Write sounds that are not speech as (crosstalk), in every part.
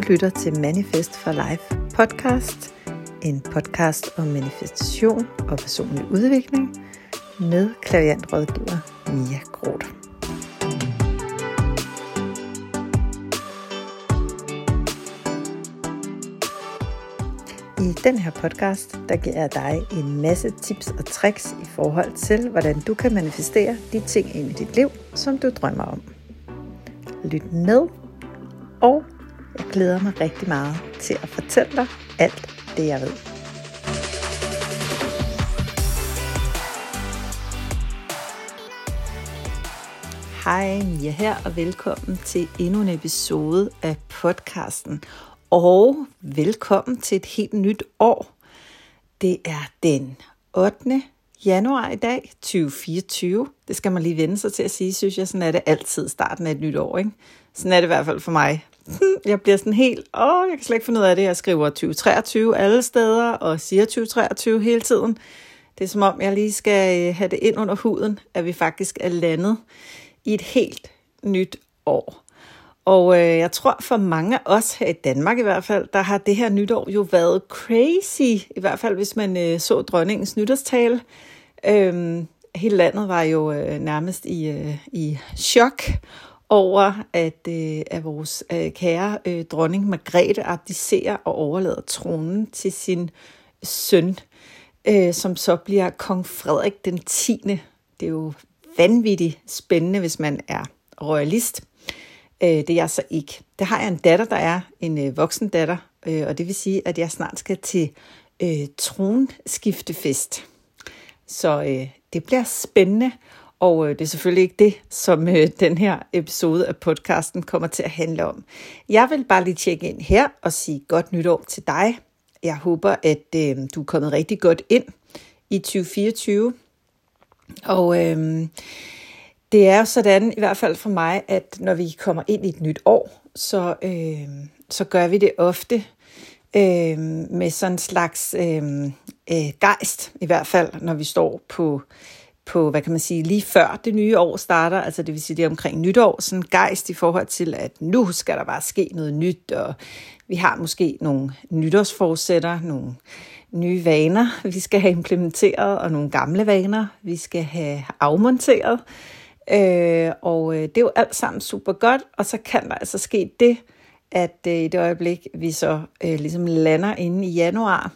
Du lytter til Manifest for Life podcast, en podcast om manifestation og personlig udvikling med klaviantrådgiver Mia Groth. I den her podcast, der giver jeg dig en masse tips og tricks i forhold til, hvordan du kan manifestere de ting ind i dit liv, som du drømmer om. Lyt med, og jeg glæder mig rigtig meget til at fortælle dig alt det, jeg ved. Hej, Mia her, og velkommen til endnu en episode af podcasten. Og velkommen til et helt nyt år. Det er den 8. januar i dag, 2024. Det skal man lige vende sig til at sige, synes jeg. Sådan er det altid starten af et nyt år. Ikke? Sådan er det i hvert fald for mig. (laughs) Jeg bliver sådan helt, åh, jeg kan slet ikke finde ud af det. Jeg skriver 2023 alle steder, og siger 2023 hele tiden. Det er som om, jeg lige skal øh, have det ind under huden, at vi faktisk er landet i et helt nyt år. Og øh, jeg tror for mange af os her i Danmark i hvert fald, der har det her nytår jo været crazy. I hvert fald hvis man øh, så dronningens nytårstale. Øhm, hele landet var jo øh, nærmest i, øh, i chok over, at, øh, at vores øh, kære øh, dronning Margrethe abdicerer og overlader tronen til sin søn, øh, som så bliver kong Frederik den 10. Det er jo vanvittigt spændende, hvis man er royalist. Øh, det er jeg så ikke. Det har jeg en datter, der er en øh, voksen datter, øh, og det vil sige, at jeg snart skal til øh, tronskiftefest. Så øh, det bliver spændende, og øh, det er selvfølgelig ikke det, som øh, den her episode af podcasten kommer til at handle om. Jeg vil bare lige tjekke ind her og sige godt nytår til dig. Jeg håber, at øh, du er kommet rigtig godt ind i 2024. Og øh, det er jo sådan, i hvert fald for mig, at når vi kommer ind i et nyt år, så, øh, så gør vi det ofte øh, med sådan en slags øh, øh, gejst, i hvert fald når vi står på, på, hvad kan man sige, lige før det nye år starter, altså det vil sige det omkring nytår, sådan gejst i forhold til, at nu skal der bare ske noget nyt, og vi har måske nogle nytårsforsætter, nogle nye vaner, vi skal have implementeret, og nogle gamle vaner, vi skal have afmonteret. Øh, og øh, det er jo alt sammen super godt, og så kan der altså ske det, at øh, i det øjeblik, vi så øh, ligesom lander inde i januar,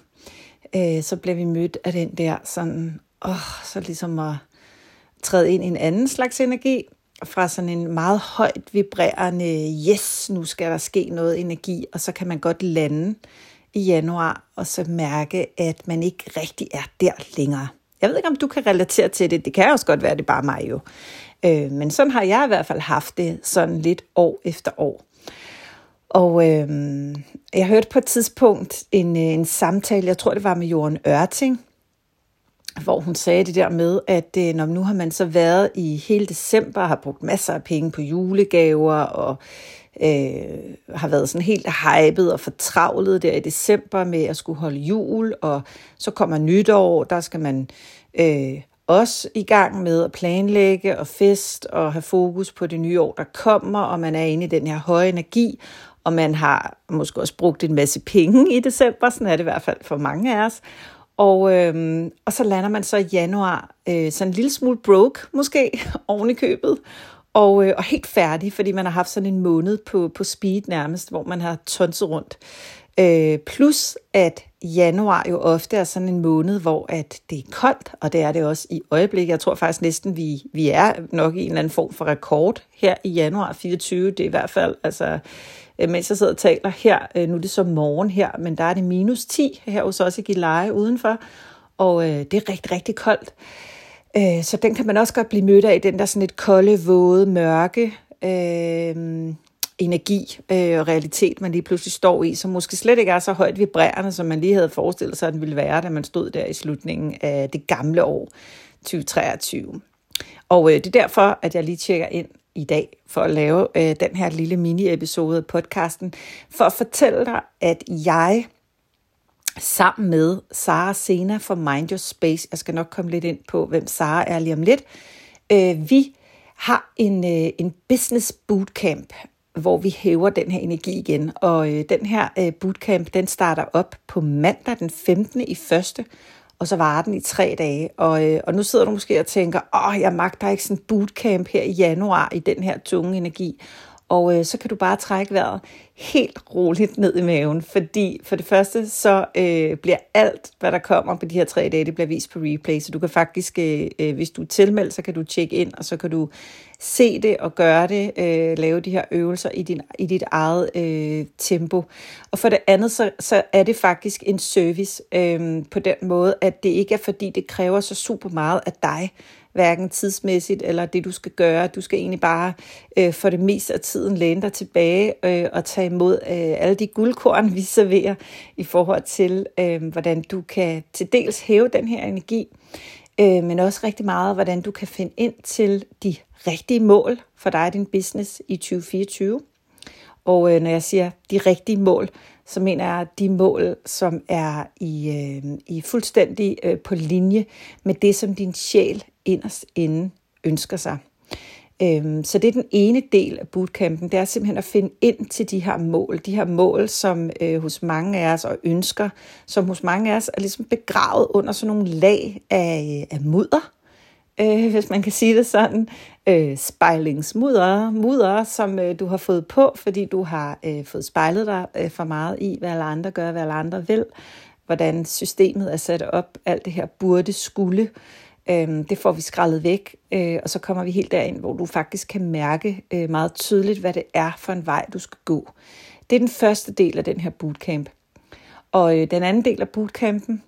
øh, så bliver vi mødt af den der sådan, oh, så ligesom at træde ind i en anden slags energi, fra sådan en meget højt vibrerende, yes, nu skal der ske noget energi, og så kan man godt lande i januar, og så mærke, at man ikke rigtig er der længere. Jeg ved ikke, om du kan relatere til det. Det kan også godt være, det er bare mig jo. Øh, men sådan har jeg i hvert fald haft det sådan lidt år efter år. Og øh, jeg hørte på et tidspunkt en, øh, en samtale, jeg tror det var med Jorden Ørting, hvor hun sagde det der med, at øh, når nu har man så været i hele december, har brugt masser af penge på julegaver, og øh, har været sådan helt hypet og fortravlet der i december med at skulle holde jul, og så kommer nytår, der skal man øh, også i gang med at planlægge og fest og have fokus på det nye år, der kommer, og man er inde i den her høje energi, og man har måske også brugt en masse penge i december, sådan er det i hvert fald for mange af os. Og, øhm, og så lander man så i januar øh, sådan en lille smule broke, måske, (laughs) oven i købet, og, øh, og helt færdig, fordi man har haft sådan en måned på, på speed nærmest, hvor man har tonset rundt. Øh, plus at januar jo ofte er sådan en måned, hvor at det er koldt, og det er det også i øjeblikket. Jeg tror faktisk næsten, vi, vi er nok i en eller anden form for rekord her i januar 24. Det er i hvert fald, altså, øh, mens jeg sidder og taler her, øh, nu er det så morgen her, men der er det minus 10 her hos os i Gilleleje udenfor, og øh, det er rigtig, rigtig koldt. Øh, så den kan man også godt blive mødt af, den der sådan et kolde, våde, mørke, øh, energi øh, og realitet, man lige pludselig står i, som måske slet ikke er så højt vibrerende, som man lige havde forestillet sig, at den ville være, da man stod der i slutningen af det gamle år 2023. Og øh, det er derfor, at jeg lige tjekker ind i dag for at lave øh, den her lille mini-episode af podcasten, for at fortælle dig, at jeg sammen med Sara Sena fra Mind Your Space, jeg skal nok komme lidt ind på, hvem Sara er lige om lidt, øh, vi har en, øh, en business bootcamp hvor vi hæver den her energi igen. Og øh, den her øh, bootcamp, den starter op på mandag den 15. i første, og så varer den i tre dage. Og, øh, og nu sidder du måske og tænker, åh, jeg magter ikke sådan en bootcamp her i januar i den her tunge energi. Og øh, så kan du bare trække vejret helt roligt ned i maven, fordi for det første så øh, bliver alt, hvad der kommer på de her tre dage, det bliver vist på replay, så du kan faktisk, øh, øh, hvis du er tilmeldt, så kan du tjekke ind, og så kan du se det og gøre det, øh, lave de her øvelser i, din, i dit eget øh, tempo. Og for det andet, så, så er det faktisk en service øh, på den måde, at det ikke er fordi, det kræver så super meget af dig, hverken tidsmæssigt eller det, du skal gøre. Du skal egentlig bare øh, for det meste af tiden læne dig tilbage øh, og tage imod øh, alle de guldkorn, vi serverer i forhold til, øh, hvordan du kan til dels hæve den her energi, øh, men også rigtig meget, hvordan du kan finde ind til de rigtige mål for dig og din business i 2024. Og øh, når jeg siger de rigtige mål, så mener jeg de mål, som er i, øh, i fuldstændig øh, på linje med det, som din sjæl inderst inde ønsker sig. Øhm, så det er den ene del af bootcampen, det er simpelthen at finde ind til de her mål. De her mål, som øh, hos mange af os og ønsker, som hos mange af os er ligesom begravet under sådan nogle lag af, øh, af mudder, øh, hvis man kan sige det sådan. Øh, spejlingsmudder, mudder, som øh, du har fået på, fordi du har øh, fået spejlet dig øh, for meget i, hvad alle andre gør, hvad alle andre vil, hvordan systemet er sat op, alt det her burde, skulle, øh, det får vi skrællet væk, øh, og så kommer vi helt derind, hvor du faktisk kan mærke øh, meget tydeligt, hvad det er for en vej, du skal gå. Det er den første del af den her bootcamp. Og øh, den anden del af bootcampen,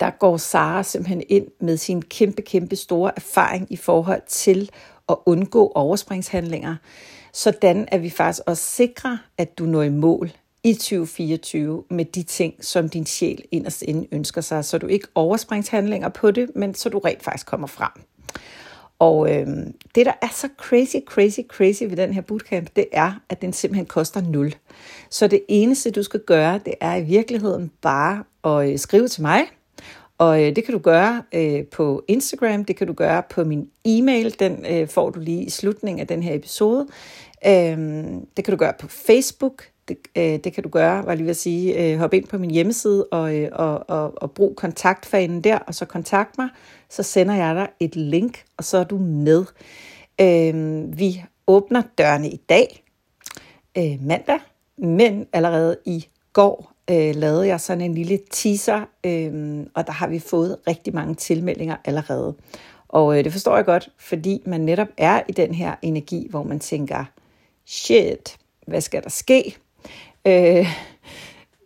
der går Sara simpelthen ind med sin kæmpe, kæmpe store erfaring i forhold til at undgå overspringshandlinger, sådan at vi faktisk også sikrer, at du når i mål i 2024 med de ting, som din sjæl inderst inde ønsker sig, så du ikke overspringshandlinger på det, men så du rent faktisk kommer frem. Og øh, det, der er så crazy, crazy, crazy ved den her bootcamp, det er, at den simpelthen koster nul. Så det eneste, du skal gøre, det er i virkeligheden bare at øh, skrive til mig. Og øh, det kan du gøre øh, på Instagram, det kan du gøre på min e-mail, den øh, får du lige i slutningen af den her episode. Øh, det kan du gøre på Facebook, det, øh, det kan du gøre, var lige ved at sige, øh, hop ind på min hjemmeside og, øh, og, og, og brug kontaktfanen der, og så kontakt mig, så sender jeg dig et link, og så er du med. Øh, vi åbner dørene i dag, øh, mandag, men allerede i går øh, lavede jeg sådan en lille teaser, øh, og der har vi fået rigtig mange tilmeldinger allerede. Og øh, det forstår jeg godt, fordi man netop er i den her energi, hvor man tænker, shit, hvad skal der ske? Øh,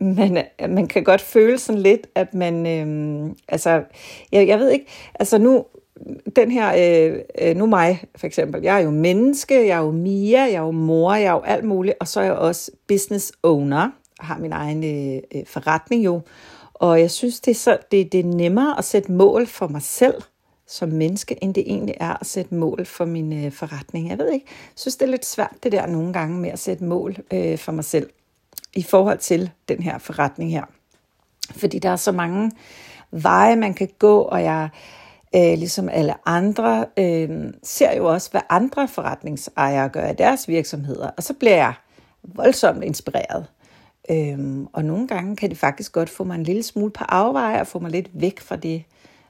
(laughs) man, man kan godt føle sådan lidt, at man, øh, altså, jeg, jeg ved ikke, altså nu, den her, øh, øh, nu mig for eksempel, jeg er jo menneske, jeg er jo Mia, jeg er jo mor, jeg er jo alt muligt, og så er jeg også business owner, har min egen øh, øh, forretning jo, og jeg synes, det er, så, det, det er nemmere at sætte mål for mig selv som menneske, end det egentlig er at sætte mål for min øh, forretning. Jeg ved ikke, jeg synes, det er lidt svært det der nogle gange med at sætte mål øh, for mig selv i forhold til den her forretning her. Fordi der er så mange veje, man kan gå, og jeg, øh, ligesom alle andre, øh, ser jo også, hvad andre forretningsejere gør i deres virksomheder. Og så bliver jeg voldsomt inspireret. Øhm, og nogle gange kan det faktisk godt få mig en lille smule på afveje og få mig lidt væk fra det,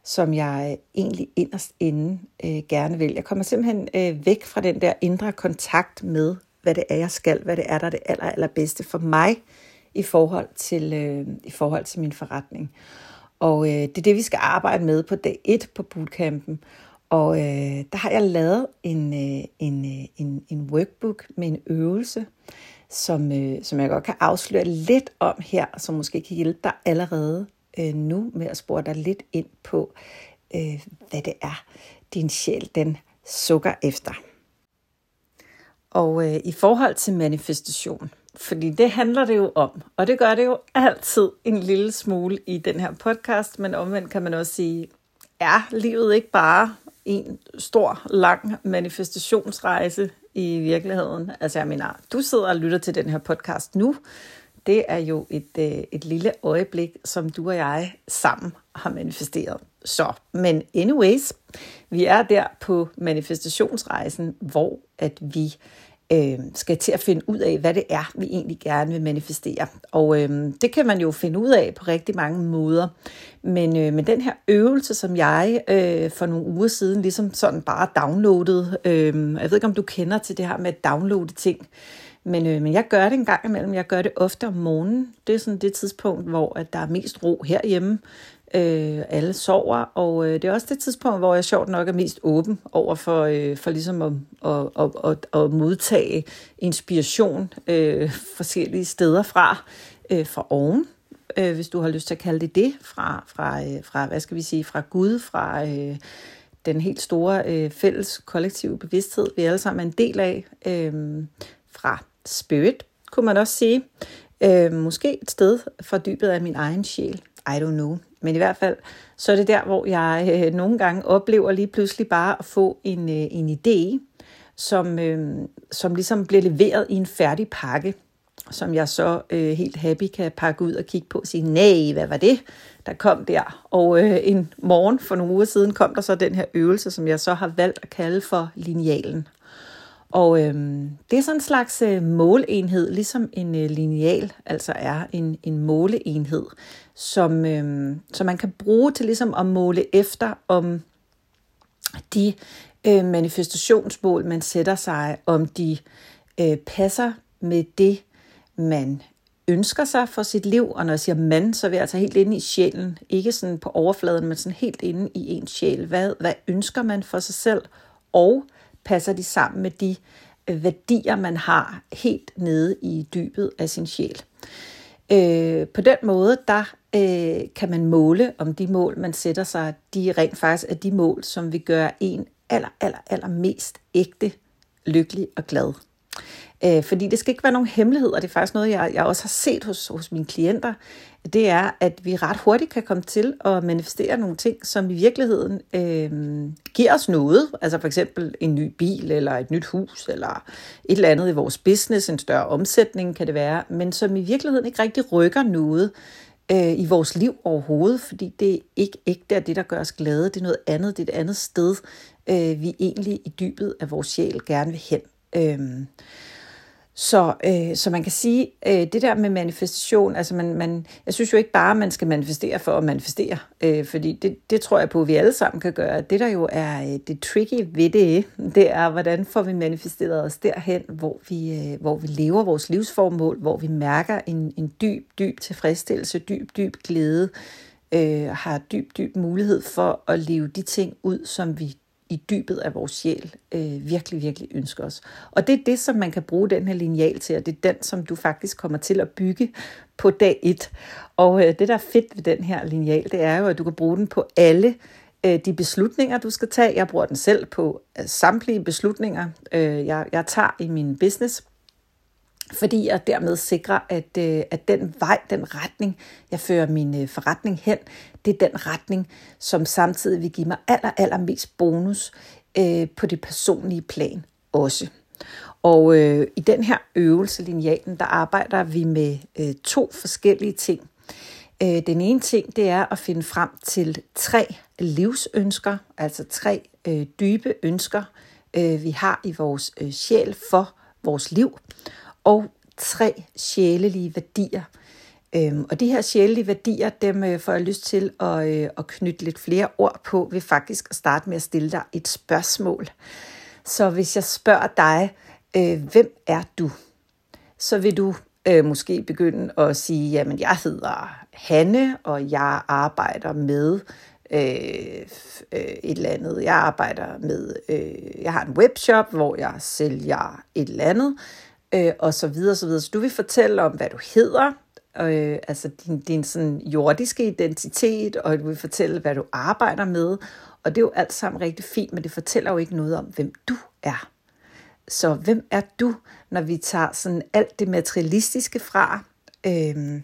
som jeg øh, egentlig inderst inde øh, gerne vil. Jeg kommer simpelthen øh, væk fra den der indre kontakt med, hvad det er, jeg skal, hvad det er, der er det aller, allerbedste for mig i forhold til, øh, i forhold til min forretning. Og øh, det er det, vi skal arbejde med på dag 1 på bootcampen. Og øh, der har jeg lavet en, øh, en, øh, en, en workbook med en øvelse, som, øh, som jeg godt kan afsløre lidt om her, som måske kan hjælpe dig allerede øh, nu med at spore dig lidt ind på, øh, hvad det er, din sjæl den sukker efter. Og øh, i forhold til manifestation, fordi det handler det jo om, og det gør det jo altid en lille smule i den her podcast, men omvendt kan man også sige, er livet ikke bare en stor, lang manifestationsrejse i virkeligheden? Altså jeg mener, du sidder og lytter til den her podcast nu, det er jo et, øh, et lille øjeblik, som du og jeg sammen har manifesteret. Så, men anyways, vi er der på manifestationsrejsen, hvor at vi øh, skal til at finde ud af, hvad det er, vi egentlig gerne vil manifestere. Og øh, det kan man jo finde ud af på rigtig mange måder. Men, øh, men den her øvelse, som jeg øh, for nogle uger siden ligesom sådan bare downloadede, øh, jeg ved ikke, om du kender til det her med at downloade ting, men, øh, men jeg gør det en gang imellem. Jeg gør det ofte om morgenen. Det er sådan det tidspunkt, hvor at der er mest ro herhjemme. Øh, alle sover, og øh, det er også det tidspunkt, hvor jeg sjovt nok er mest åben over for, øh, for ligesom at, at, at, at, at modtage inspiration øh, forskellige steder fra, øh, fra oven, øh, hvis du har lyst til at kalde det det, fra, fra, øh, fra hvad skal vi sige, fra Gud, fra øh, den helt store øh, fælles kollektive bevidsthed, vi alle sammen er en del af, øh, fra spirit, kunne man også sige. Øh, måske et sted fra dybet af min egen sjæl. I don't know. Men i hvert fald, så er det der, hvor jeg øh, nogle gange oplever lige pludselig bare at få en, øh, en idé, som, øh, som ligesom bliver leveret i en færdig pakke, som jeg så øh, helt happy kan pakke ud og kigge på og sige, nej, hvad var det, der kom der? Og øh, en morgen for nogle uger siden kom der så den her øvelse, som jeg så har valgt at kalde for linealen. Og øhm, det er sådan en slags øh, målenhed, ligesom en øh, lineal altså er en, en måleenhed, som, øhm, som man kan bruge til ligesom at måle efter, om de øh, manifestationsmål, man sætter sig, om de øh, passer med det, man ønsker sig for sit liv. Og når jeg siger man, så vil jeg altså helt inde i sjælen. Ikke sådan på overfladen, men sådan helt inde i ens sjæl. Hvad, hvad ønsker man for sig selv? Og passer de sammen med de øh, værdier, man har helt nede i dybet af sin sjæl. Øh, på den måde, der øh, kan man måle, om de mål, man sætter sig, de rent faktisk er de mål, som vil gøre en aller, aller, aller mest ægte, lykkelig og glad. Øh, fordi det skal ikke være nogen hemmelighed, og det er faktisk noget, jeg, jeg også har set hos, hos mine klienter, det er, at vi ret hurtigt kan komme til at manifestere nogle ting, som i virkeligheden øh, giver os noget. Altså for eksempel en ny bil, eller et nyt hus, eller et eller andet i vores business, en større omsætning kan det være, men som i virkeligheden ikke rigtig rykker noget øh, i vores liv overhovedet, fordi det er ikke ægte det, der gør os glade. Det er noget andet, det er et andet sted, øh, vi egentlig i dybet af vores sjæl gerne vil hen. Øhm, så, øh, så man kan sige, øh, det der med manifestation, altså man, man, jeg synes jo ikke bare, at man skal manifestere for at manifestere, øh, fordi det, det tror jeg på, at vi alle sammen kan gøre. Det der jo er øh, det tricky ved det, det er, hvordan får vi manifesteret os derhen, hvor vi, øh, hvor vi lever vores livsformål, hvor vi mærker en, en dyb, dyb tilfredsstillelse, dyb, dyb glæde, øh, har dyb, dyb mulighed for at leve de ting ud, som vi i dybet af vores sjæl øh, virkelig, virkelig ønsker os. Og det er det, som man kan bruge den her lineal til, og det er den, som du faktisk kommer til at bygge på dag 1. Og øh, det, der er fedt ved den her lineal, det er jo, at du kan bruge den på alle øh, de beslutninger, du skal tage. Jeg bruger den selv på øh, samtlige beslutninger, øh, jeg, jeg tager i min business fordi jeg dermed sikrer, at, øh, at den vej, den retning, jeg fører min øh, forretning hen, det er den retning, som samtidig vil give mig aller, aller mest bonus øh, på det personlige plan også. Og øh, i den her øvelse, linealen, der arbejder vi med øh, to forskellige ting. Øh, den ene ting, det er at finde frem til tre livsønsker, altså tre øh, dybe ønsker, øh, vi har i vores øh, sjæl for vores liv og tre sjælelige værdier. Øhm, og de her sjælelige værdier, dem øh, får jeg lyst til at, øh, at knytte lidt flere ord på, ved faktisk at starte med at stille dig et spørgsmål. Så hvis jeg spørger dig, øh, hvem er du? Så vil du øh, måske begynde at sige, jamen jeg hedder Hanne, og jeg arbejder med øh, øh et eller andet. Jeg arbejder med, øh, jeg har en webshop, hvor jeg sælger et eller andet øh, og så videre, så videre. Så du vil fortælle om, hvad du hedder, øh, altså din, din sådan jordiske identitet, og du vil fortælle, hvad du arbejder med, og det er jo alt sammen rigtig fint, men det fortæller jo ikke noget om, hvem du er. Så hvem er du, når vi tager sådan alt det materialistiske fra, øh,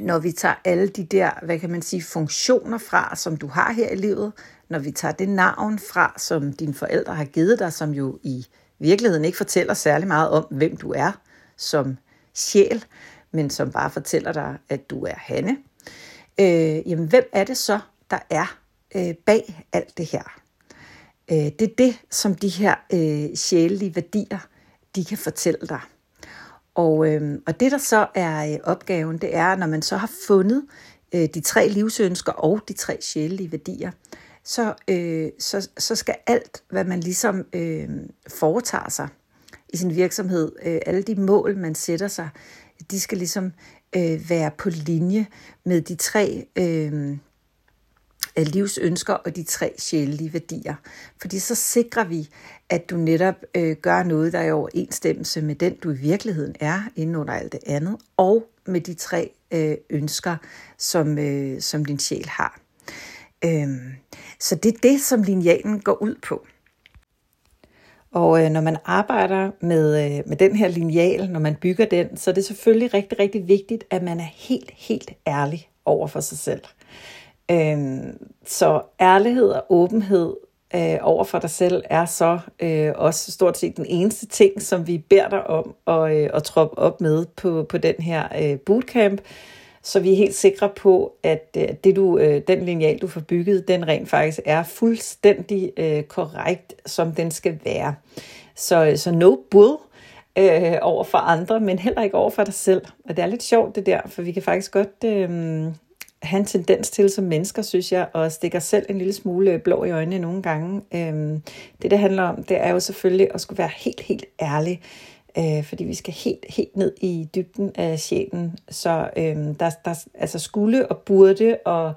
når vi tager alle de der, hvad kan man sige, funktioner fra, som du har her i livet, når vi tager det navn fra, som dine forældre har givet dig, som jo i virkeligheden ikke fortæller særlig meget om, hvem du er som sjæl, men som bare fortæller dig, at du er Hanne. Øh, jamen, hvem er det så, der er øh, bag alt det her? Øh, det er det, som de her øh, sjælelige værdier de kan fortælle dig. Og, øh, og det, der så er øh, opgaven, det er, når man så har fundet øh, de tre livsønsker og de tre sjælelige værdier, så, øh, så, så skal alt, hvad man ligesom øh, foretager sig i sin virksomhed, øh, alle de mål, man sætter sig, de skal ligesom øh, være på linje med de tre øh, øh, livsønsker og de tre sjælelige værdier. Fordi så sikrer vi, at du netop øh, gør noget, der er i overensstemmelse med den, du i virkeligheden er, inden under alt det andet, og med de tre øh, ønsker, som, øh, som din sjæl har. Øhm, så det er det, som linjalen går ud på. Og øh, når man arbejder med, øh, med den her lineal, når man bygger den, så er det selvfølgelig rigtig, rigtig vigtigt, at man er helt, helt ærlig over for sig selv. Øhm, så ærlighed og åbenhed øh, over for dig selv er så øh, også stort set den eneste ting, som vi beder dig om at, øh, at troppe op med på, på den her øh, bootcamp så vi er helt sikre på, at øh, det du, øh, den lineal, du får bygget, den rent faktisk er fuldstændig øh, korrekt, som den skal være. Så, så no bull øh, over for andre, men heller ikke over for dig selv. Og det er lidt sjovt det der, for vi kan faktisk godt øh, have en tendens til som mennesker, synes jeg, at stikke os selv en lille smule blå i øjnene nogle gange. Øh, det, det handler om, det er jo selvfølgelig at skulle være helt, helt ærlig øh, fordi vi skal helt, helt ned i dybden af sjælen. Så øh, der, der altså skulle og burde, og,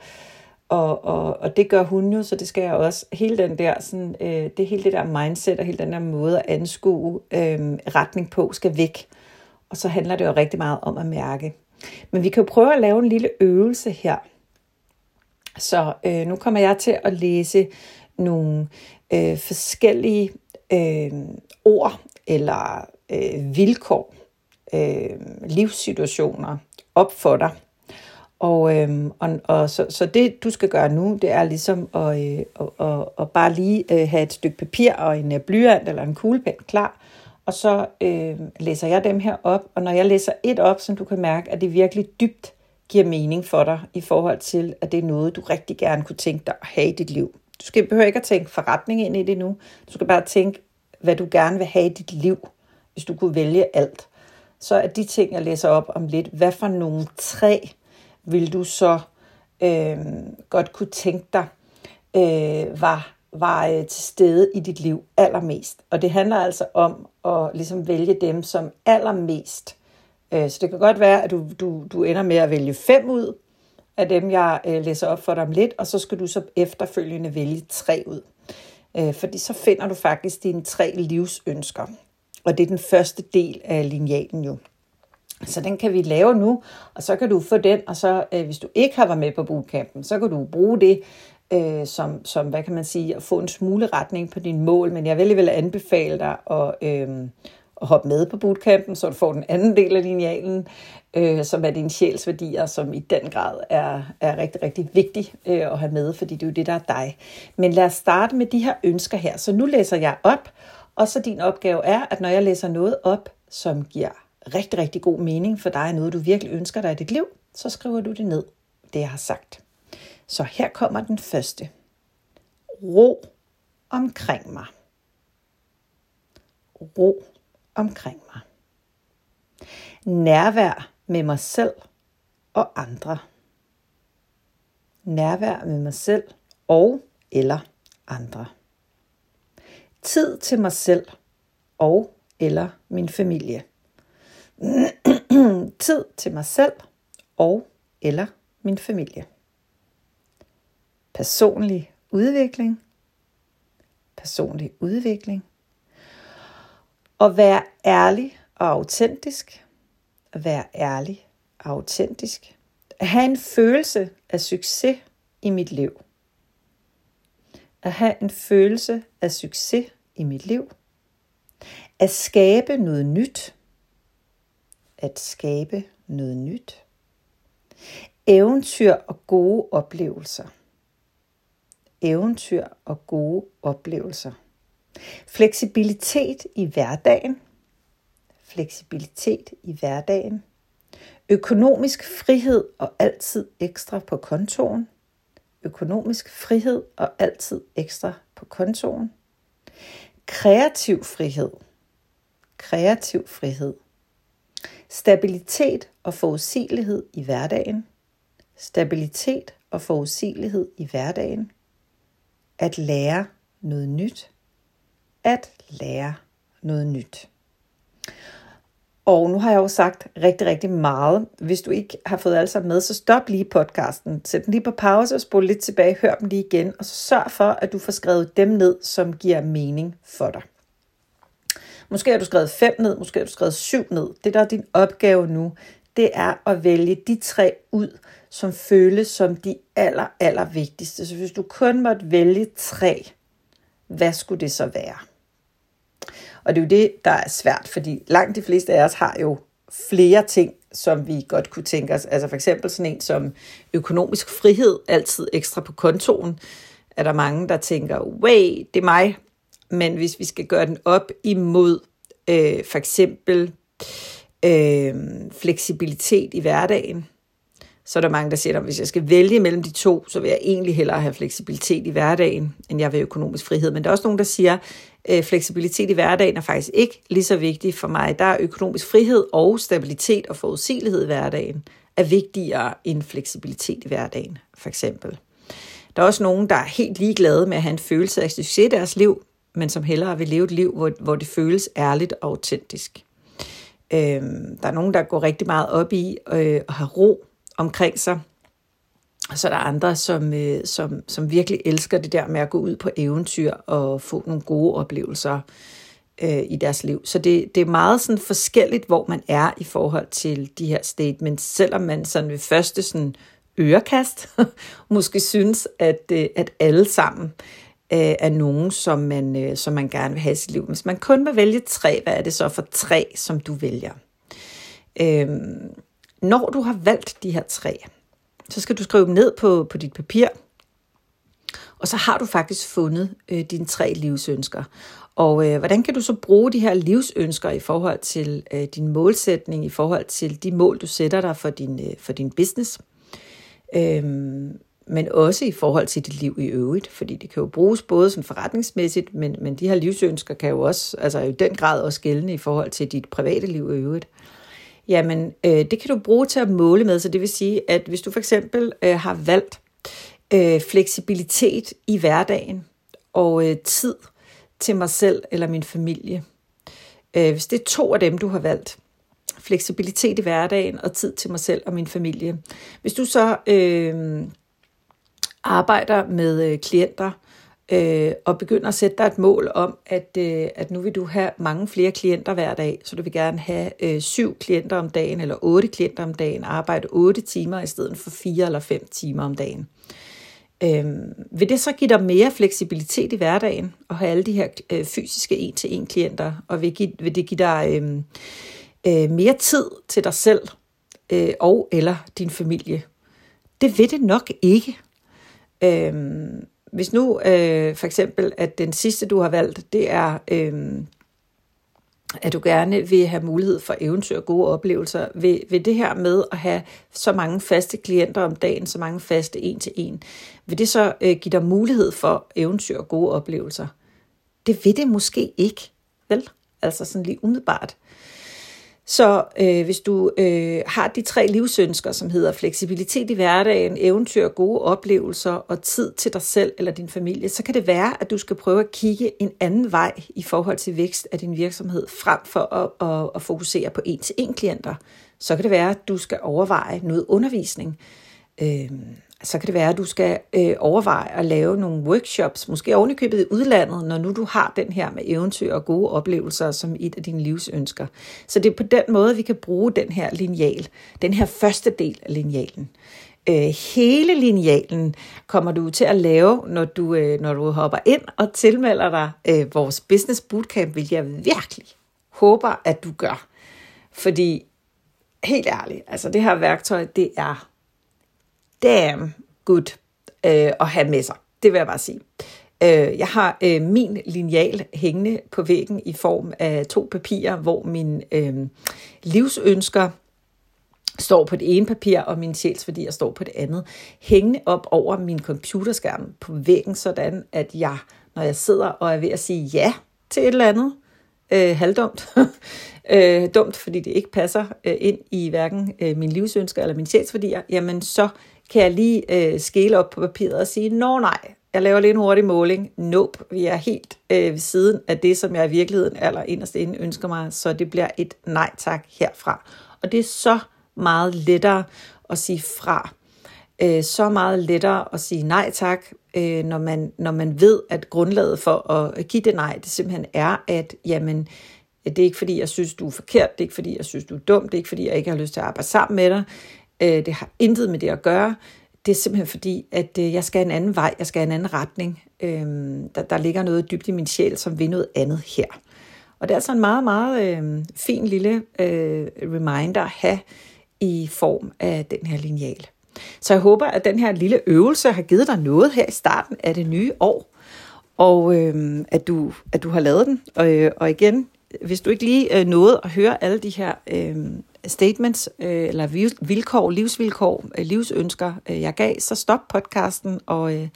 og, og, og det gør hun jo, så det skal jeg også. Hele den der, sådan, øh, det hele det der mindset og hele den der måde at anskue øh, retning på, skal væk. Og så handler det jo rigtig meget om at mærke. Men vi kan jo prøve at lave en lille øvelse her. Så øh, nu kommer jeg til at læse nogle øh, forskellige øh, ord eller øh, vilkår, øh, livssituationer op for dig. Og, øh, og, og så, så det, du skal gøre nu, det er ligesom at, øh, og, og, og bare lige øh, have et stykke papir og en øh, blyant eller en kuglepen klar, og så øh, læser jeg dem her op, og når jeg læser et op, som du kan mærke, at det virkelig dybt giver mening for dig, i forhold til, at det er noget, du rigtig gerne kunne tænke dig at have i dit liv. Du skal, behøver ikke at tænke forretning ind i det nu. Du skal bare tænke, hvad du gerne vil have i dit liv hvis du kunne vælge alt, så er de ting, jeg læser op om lidt, hvad for nogle tre vil du så øh, godt kunne tænke dig øh, var, var øh, til stede i dit liv allermest. Og det handler altså om at ligesom vælge dem som allermest. Øh, så det kan godt være, at du, du, du ender med at vælge fem ud af dem, jeg øh, læser op for dig om lidt, og så skal du så efterfølgende vælge tre ud. Øh, fordi så finder du faktisk dine tre livsønsker. Og det er den første del af linealen jo. Så den kan vi lave nu, og så kan du få den, og så øh, hvis du ikke har været med på bootcampen, så kan du bruge det øh, som, som, hvad kan man sige, at få en smule retning på dine mål. Men jeg vil alligevel anbefale dig at, øh, at hoppe med på bootcampen, så du får den anden del af linealen, øh, som er dine sjælsværdier, som i den grad er, er rigtig, rigtig vigtig øh, at have med, fordi det er jo det, der er dig. Men lad os starte med de her ønsker her. Så nu læser jeg op, og så din opgave er, at når jeg læser noget op, som giver rigtig, rigtig god mening for dig, noget du virkelig ønsker dig i dit liv, så skriver du det ned, det jeg har sagt. Så her kommer den første. Ro omkring mig. Ro omkring mig. Nærvær med mig selv og andre. Nærvær med mig selv og eller andre tid til mig selv og eller min familie. (clears throat) tid til mig selv og eller min familie. Personlig udvikling. Personlig udvikling. Og være ærlig og autentisk. At være ærlig og autentisk. At have en følelse af succes i mit liv. At have en følelse af succes i mit liv. At skabe noget nyt. At skabe noget nyt. Eventyr og gode oplevelser. Eventyr og gode oplevelser. Fleksibilitet i hverdagen. Fleksibilitet i hverdagen. Økonomisk frihed og altid ekstra på kontoen. Økonomisk frihed og altid ekstra på kontoen kreativ frihed. kreativ frihed. Stabilitet og forudsigelighed i hverdagen. Stabilitet og forudsigelighed i hverdagen. At lære noget nyt. At lære noget nyt. Og nu har jeg jo sagt rigtig, rigtig meget. Hvis du ikke har fået alt sammen med, så stop lige podcasten. Sæt den lige på pause og spol lidt tilbage. Hør dem lige igen. Og så sørg for, at du får skrevet dem ned, som giver mening for dig. Måske har du skrevet fem ned, måske har du skrevet syv ned. Det, der er din opgave nu, det er at vælge de tre ud, som føles som de aller, aller vigtigste. Så hvis du kun måtte vælge tre, hvad skulle det så være? Og det er jo det, der er svært, fordi langt de fleste af os har jo flere ting, som vi godt kunne tænke os. Altså for eksempel sådan en som økonomisk frihed, altid ekstra på kontoen. Er der mange, der tænker, wait, det er mig. Men hvis vi skal gøre den op imod øh, for eksempel øh, fleksibilitet i hverdagen, så er der mange, der siger, at hvis jeg skal vælge mellem de to, så vil jeg egentlig hellere have fleksibilitet i hverdagen, end jeg vil økonomisk frihed. Men der er også nogen, der siger, at fleksibilitet i hverdagen er faktisk ikke lige så vigtig for mig. Der er økonomisk frihed og stabilitet og forudsigelighed i hverdagen er vigtigere end fleksibilitet i hverdagen, for eksempel. Der er også nogen, der er helt ligeglade med at have en følelse af succes i deres liv, men som hellere vil leve et liv, hvor, hvor det føles ærligt og autentisk. Øhm, der er nogen, der går rigtig meget op i øh, at have ro omkring sig. Og så er der andre, som, øh, som, som virkelig elsker det der med at gå ud på eventyr og få nogle gode oplevelser øh, i deres liv. Så det, det er meget sådan forskelligt, hvor man er i forhold til de her statements, selvom man sådan ved første sådan ørekast (laughs) måske synes, at, øh, at alle sammen øh, er nogen, som man, øh, som man gerne vil have i sit liv. Hvis man kun må vælge tre, hvad er det så for tre, som du vælger? Øh, når du har valgt de her tre, så skal du skrive dem ned på, på dit papir, og så har du faktisk fundet øh, dine tre livsønsker. Og øh, hvordan kan du så bruge de her livsønsker i forhold til øh, din målsætning, i forhold til de mål, du sætter dig for din, øh, for din business? Øhm, men også i forhold til dit liv i øvrigt, fordi det kan jo bruges både som forretningsmæssigt, men, men de her livsønsker kan jo også, altså i den grad også gældende i forhold til dit private liv i øvrigt. Jamen, øh, det kan du bruge til at måle med, så det vil sige, at hvis du for eksempel øh, har valgt øh, fleksibilitet i hverdagen og øh, tid til mig selv eller min familie, øh, hvis det er to af dem, du har valgt, fleksibilitet i hverdagen og tid til mig selv og min familie. Hvis du så øh, arbejder med øh, klienter øh, Øh, og begynder at sætte dig et mål om, at, øh, at nu vil du have mange flere klienter hver dag, så du vil gerne have øh, syv klienter om dagen eller otte klienter om dagen, arbejde otte timer i stedet for fire eller fem timer om dagen. Øh, vil det så give dig mere fleksibilitet i hverdagen at have alle de her øh, fysiske en-til-en klienter, og vil, give, vil det give dig øh, øh, mere tid til dig selv øh, og eller din familie? Det vil det nok ikke. Øhm, hvis nu øh, for eksempel, at den sidste, du har valgt, det er, øh, at du gerne vil have mulighed for eventyr og gode oplevelser, ved, ved det her med at have så mange faste klienter om dagen, så mange faste en til en, vil det så øh, give dig mulighed for eventyr og gode oplevelser? Det vil det måske ikke, vel? Altså sådan lige umiddelbart. Så øh, hvis du øh, har de tre livsønsker, som hedder fleksibilitet i hverdagen, eventyr, gode oplevelser og tid til dig selv eller din familie, så kan det være, at du skal prøve at kigge en anden vej i forhold til vækst af din virksomhed, frem for at, at, at fokusere på en-til-en klienter. Så kan det være, at du skal overveje noget undervisning. Øh, så kan det være, at du skal øh, overveje at lave nogle workshops, måske ovenikøbet i udlandet, når nu du har den her med eventyr og gode oplevelser som et af dine livsønsker. Så det er på den måde, vi kan bruge den her lineal, den her første del af linealen. Øh, hele linealen kommer du til at lave, når du, øh, når du hopper ind og tilmelder dig øh, vores Business Bootcamp, hvilket jeg virkelig håber, at du gør. Fordi, helt ærligt, altså det her værktøj, det er damn good øh, at have med sig. Det vil jeg bare sige. Øh, jeg har øh, min lineal hængende på væggen i form af to papirer, hvor min øh, livsønsker står på det ene papir, og min sjælsværdier står på det andet, hængende op over min computerskærm på væggen, sådan at jeg, når jeg sidder og er ved at sige ja til et eller andet, øh, halvdumt. (laughs) øh, dumt, fordi det ikke passer øh, ind i hverken øh, min livsønsker eller min sjælsværdier, jamen så kan jeg lige øh, skæle op på papiret og sige, nå nej, jeg laver lige en hurtig måling. Nope, vi er helt øh, ved siden af det, som jeg i virkeligheden aller inderst inde ønsker mig, så det bliver et nej tak herfra. Og det er så meget lettere at sige fra. Øh, så meget lettere at sige nej tak, øh, når, man, når man ved, at grundlaget for at give det nej, det simpelthen er, at jamen, det er ikke fordi, jeg synes, du er forkert, det er ikke fordi, jeg synes, du er dum, det er ikke fordi, jeg ikke har lyst til at arbejde sammen med dig, øh, det har intet med det at gøre, det er simpelthen fordi, at øh, jeg skal en anden vej, jeg skal en anden retning. Øhm, der, der ligger noget dybt i min sjæl, som vil noget andet her. Og det er altså en meget, meget øh, fin lille øh, reminder at have i form af den her lineal. Så jeg håber, at den her lille øvelse har givet dig noget her i starten af det nye år, og øh, at, du, at du har lavet den. Og, øh, og igen, hvis du ikke lige øh, nåede at høre alle de her øh, statements, øh, eller vilkår, livsvilkår, øh, livsønsker, øh, jeg gav, så stop podcasten og, øh,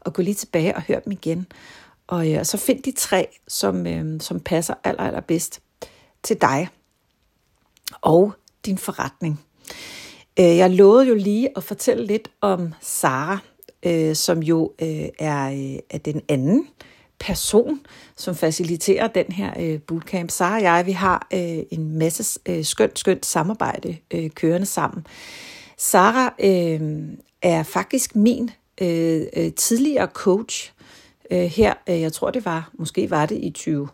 og gå lige tilbage og hør dem igen. Og, øh, så find de tre, som, øh, som passer aller, aller bedst til dig og din forretning. Øh, jeg lovede jo lige at fortælle lidt om Sara, øh, som jo øh, er, øh, er den anden person, som faciliterer den her bootcamp. Sara og jeg, vi har en masse skønt, skønt samarbejde kørende sammen. Sara er faktisk min tidligere coach her, jeg tror det var, måske var det i 20,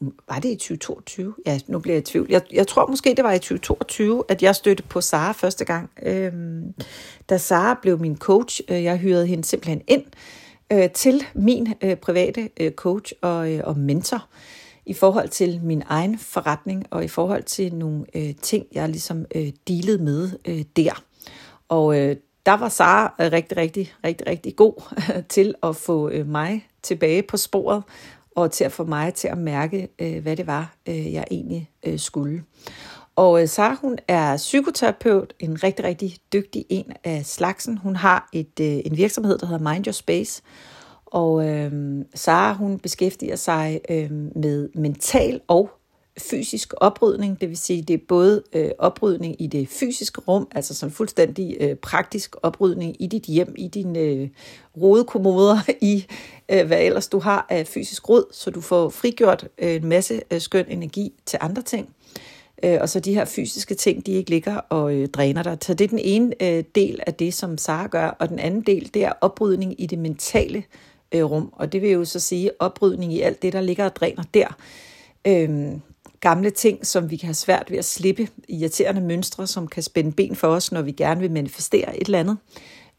var det i 2022? Ja, nu bliver jeg i tvivl. Jeg, jeg tror måske, det var i 2022, at jeg stødte på Sara første gang. Øhm, da Sara blev min coach, øh, jeg hyrede hende simpelthen ind øh, til min øh, private øh, coach og, øh, og mentor i forhold til min egen forretning og i forhold til nogle øh, ting, jeg ligesom øh, dealede med øh, der. Og øh, der var Sara øh, rigtig, rigtig, rigtig, rigtig god (laughs) til at få øh, mig tilbage på sporet og til at få mig til at mærke, øh, hvad det var, øh, jeg egentlig øh, skulle. Og øh, Sara, hun er psykoterapeut, en rigtig, rigtig dygtig en af slagsen. Hun har et, øh, en virksomhed, der hedder Mind Your Space. Og øh, Sara, hun beskæftiger sig øh, med mental og fysisk oprydning, det vil sige, det er både øh, oprydning i det fysiske rum, altså sådan fuldstændig øh, praktisk oprydning i dit hjem, i dine øh, rodekommoder, (laughs) i øh, hvad ellers du har af fysisk rod, så du får frigjort øh, en masse øh, skøn energi til andre ting. Øh, og så de her fysiske ting, de ikke ligger og øh, dræner dig. Så det er den ene øh, del af det, som Sara gør, og den anden del, det er oprydning i det mentale øh, rum. Og det vil jo så sige oprydning i alt det, der ligger og dræner der. Øh, gamle ting, som vi kan have svært ved at slippe, irriterende mønstre, som kan spænde ben for os, når vi gerne vil manifestere et eller andet.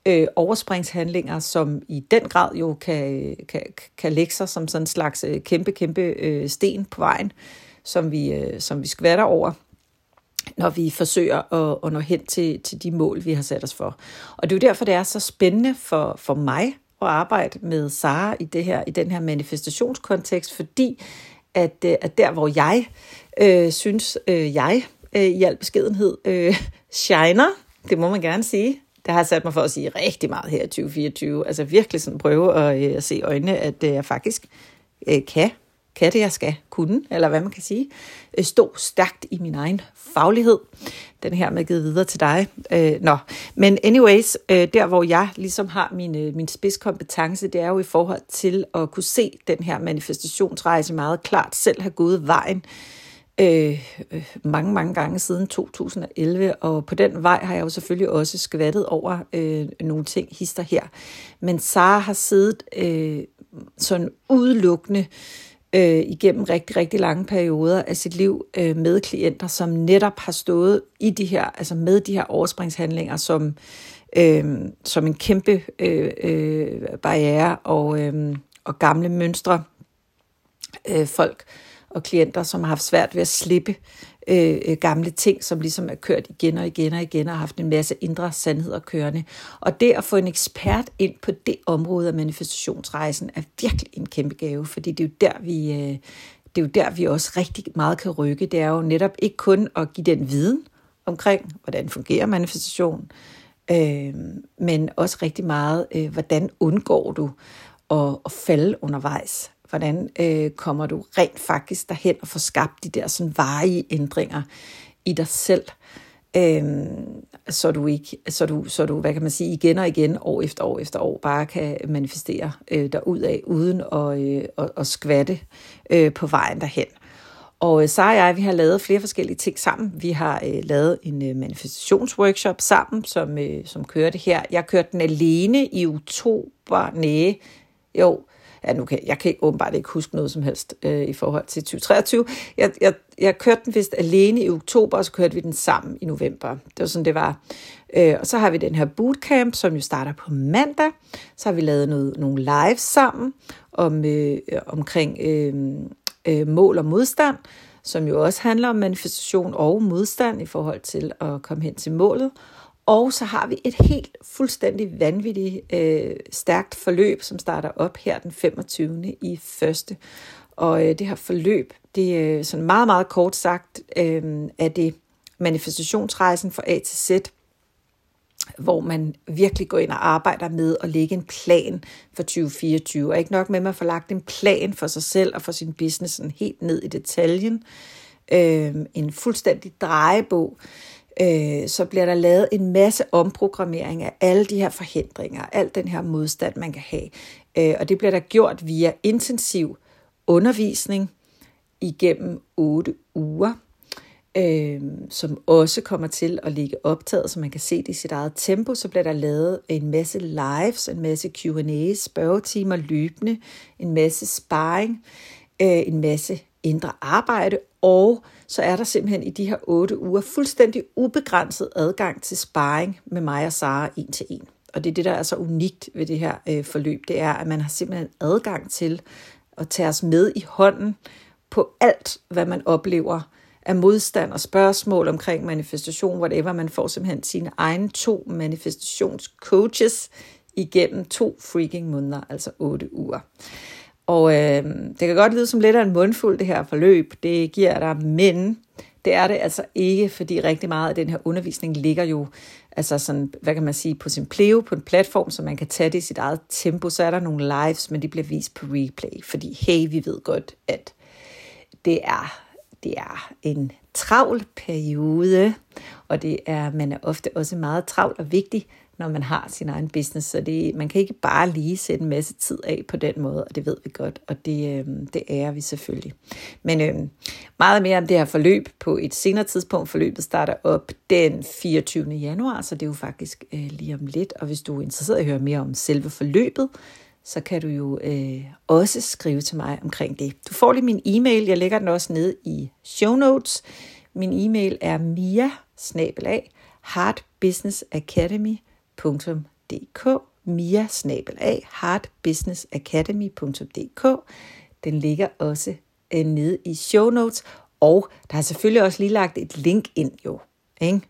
Øh, overspringshandlinger, som i den grad jo kan, kan, kan lægge sig som sådan en slags øh, kæmpe, kæmpe øh, sten på vejen, som vi, øh, som vi skvatter over når vi forsøger at, at nå hen til, til de mål, vi har sat os for. Og det er jo derfor, det er så spændende for, for mig at arbejde med Sara i, det her, i den her manifestationskontekst, fordi at, øh, at der, hvor jeg øh, synes, øh, jeg øh, i al beskedenhed øh, shiner, det må man gerne sige, det har sat mig for at sige rigtig meget her i 2024. Altså virkelig sådan prøve at, øh, at se øjnene, at øh, jeg faktisk øh, kan kan det, jeg skal kunne, eller hvad man kan sige, øh, stå stærkt i min egen faglighed. Den her med givet videre til dig. Øh, nå. Men anyways, øh, der hvor jeg ligesom har min, øh, min spidskompetence, det er jo i forhold til at kunne se den her manifestationsrejse meget klart, selv have gået vejen øh, øh mange, mange gange siden 2011, og på den vej har jeg jo selvfølgelig også skvattet over øh, nogle ting, hister her. Men Sara har siddet øh, sådan udelukkende øh, Øh, igennem rigtig, rigtig lange perioder af sit liv øh, med klienter, som netop har stået i de her, altså med de her overspringshandlinger som, øh, som en kæmpe øh, øh, barriere og, øh, og gamle mønstre. Øh, folk og klienter, som har haft svært ved at slippe Øh, øh, gamle ting, som ligesom er kørt igen og igen og igen, og har haft en masse indre sandheder kørende. Og det at få en ekspert ind på det område af manifestationsrejsen er virkelig en kæmpe gave, fordi det er jo der, vi, øh, det er jo der, vi også rigtig meget kan rykke. Det er jo netop ikke kun at give den viden omkring, hvordan fungerer manifestation, øh, men også rigtig meget, øh, hvordan undgår du at, at falde undervejs. Hvordan øh, kommer du rent faktisk derhen og får skabt de der sådan varige ændringer i dig selv, øh, så du ikke, så du, så du, hvad kan man sige, igen og igen, år efter år efter år, bare kan manifestere øh, af uden at, øh, at, at skvatte øh, på vejen derhen. Og øh, så og jeg, vi har lavet flere forskellige ting sammen. Vi har øh, lavet en øh, manifestationsworkshop sammen, som, øh, som kørte her. Jeg kørte den alene i oktober, næ, jo, ja, nu kan, jeg kan åbenbart ikke huske noget som helst øh, i forhold til 2023. Jeg, jeg, jeg kørte den vist alene i oktober, og så kørte vi den sammen i november. Det var sådan, det var. Øh, og så har vi den her bootcamp, som jo starter på mandag. Så har vi lavet noget, nogle live sammen om, øh, omkring øh, øh, mål og modstand, som jo også handler om manifestation og modstand i forhold til at komme hen til målet. Og så har vi et helt fuldstændig vanvittigt øh, stærkt forløb, som starter op her den 25. i første. Og øh, det her forløb, det er øh, sådan meget, meget kort sagt, øh, er det manifestationsrejsen fra A til Z, hvor man virkelig går ind og arbejder med at lægge en plan for 2024. Og ikke nok med, at man får lagt en plan for sig selv og for sin business sådan helt ned i detaljen. Øh, en fuldstændig drejebog. Øh, så bliver der lavet en masse omprogrammering af alle de her forhindringer, al den her modstand, man kan have. Øh, og det bliver der gjort via intensiv undervisning igennem 8 uger øh, som også kommer til at ligge optaget, så man kan se det i sit eget tempo. Så bliver der lavet en masse lives, en masse Q&A, spørgetimer løbende, en masse sparring, øh, en masse indre arbejde, og så er der simpelthen i de her otte uger fuldstændig ubegrænset adgang til sparring med mig og Sara en til en. Og det er det, der er så unikt ved det her øh, forløb, det er, at man har simpelthen adgang til at tage os med i hånden på alt, hvad man oplever af modstand og spørgsmål omkring manifestation, whatever. Man får simpelthen sine egne to manifestationscoaches igennem to freaking måneder, altså otte uger. Og øh, det kan godt lyde som lidt af en mundfuld, det her forløb, det giver dig, men det er det altså ikke, fordi rigtig meget af den her undervisning ligger jo, altså sådan, hvad kan man sige, på sin pleo, på en platform, så man kan tage det i sit eget tempo. Så er der nogle lives, men de bliver vist på replay, fordi hey, vi ved godt, at det er det er en travl periode, og det er, man er ofte også meget travl og vigtig, når man har sin egen business. Så det, man kan ikke bare lige sætte en masse tid af på den måde, og det ved vi godt, og det, øh, det ærer vi selvfølgelig. Men øh, meget mere om det her forløb på et senere tidspunkt. Forløbet starter op den 24. januar, så det er jo faktisk øh, lige om lidt. Og hvis du er interesseret i at høre mere om selve forløbet, så kan du jo øh, også skrive til mig omkring det. Du får lige min e-mail, jeg lægger den også ned i show notes. Min e-mail er mia heartbusinessacademy.dk mia heartbusinessacademy.dk Den ligger også øh, nede i show notes, og der er selvfølgelig også lige lagt et link ind jo. Ikke?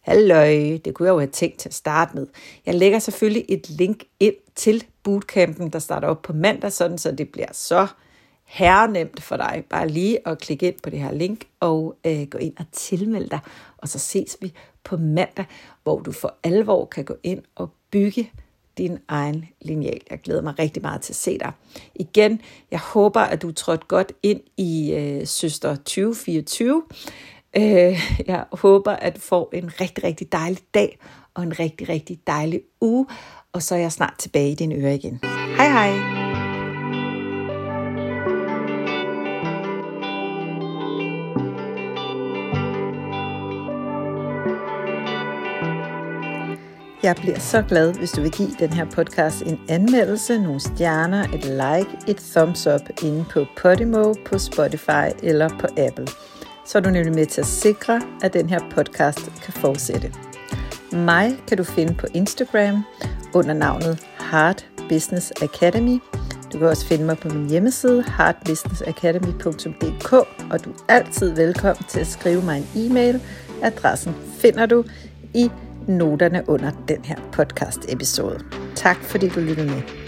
Halløj, det kunne jeg jo have tænkt til at starte med. Jeg lægger selvfølgelig et link ind til bootcampen, der starter op på mandag, sådan så det bliver så herrenemt for dig. Bare lige at klikke ind på det her link og øh, gå ind og tilmelde dig. Og så ses vi på mandag, hvor du for alvor kan gå ind og bygge din egen lineal. Jeg glæder mig rigtig meget til at se dig. Igen, jeg håber, at du trådt godt ind i øh, Søster 2024. Øh, jeg håber, at du får en rigtig, rigtig dejlig dag og en rigtig, rigtig dejlig uge. Og så er jeg snart tilbage i din øre igen. Hej hej! Jeg bliver så glad, hvis du vil give den her podcast en anmeldelse, nogle stjerner, et like, et thumbs up inde på Podimo, på Spotify eller på Apple så er du nemlig med til at sikre, at den her podcast kan fortsætte. Mig kan du finde på Instagram under navnet Heart Business Academy. Du kan også finde mig på min hjemmeside heartbusinessacademy.dk og du er altid velkommen til at skrive mig en e-mail. Adressen finder du i noterne under den her podcast episode. Tak fordi du lyttede med.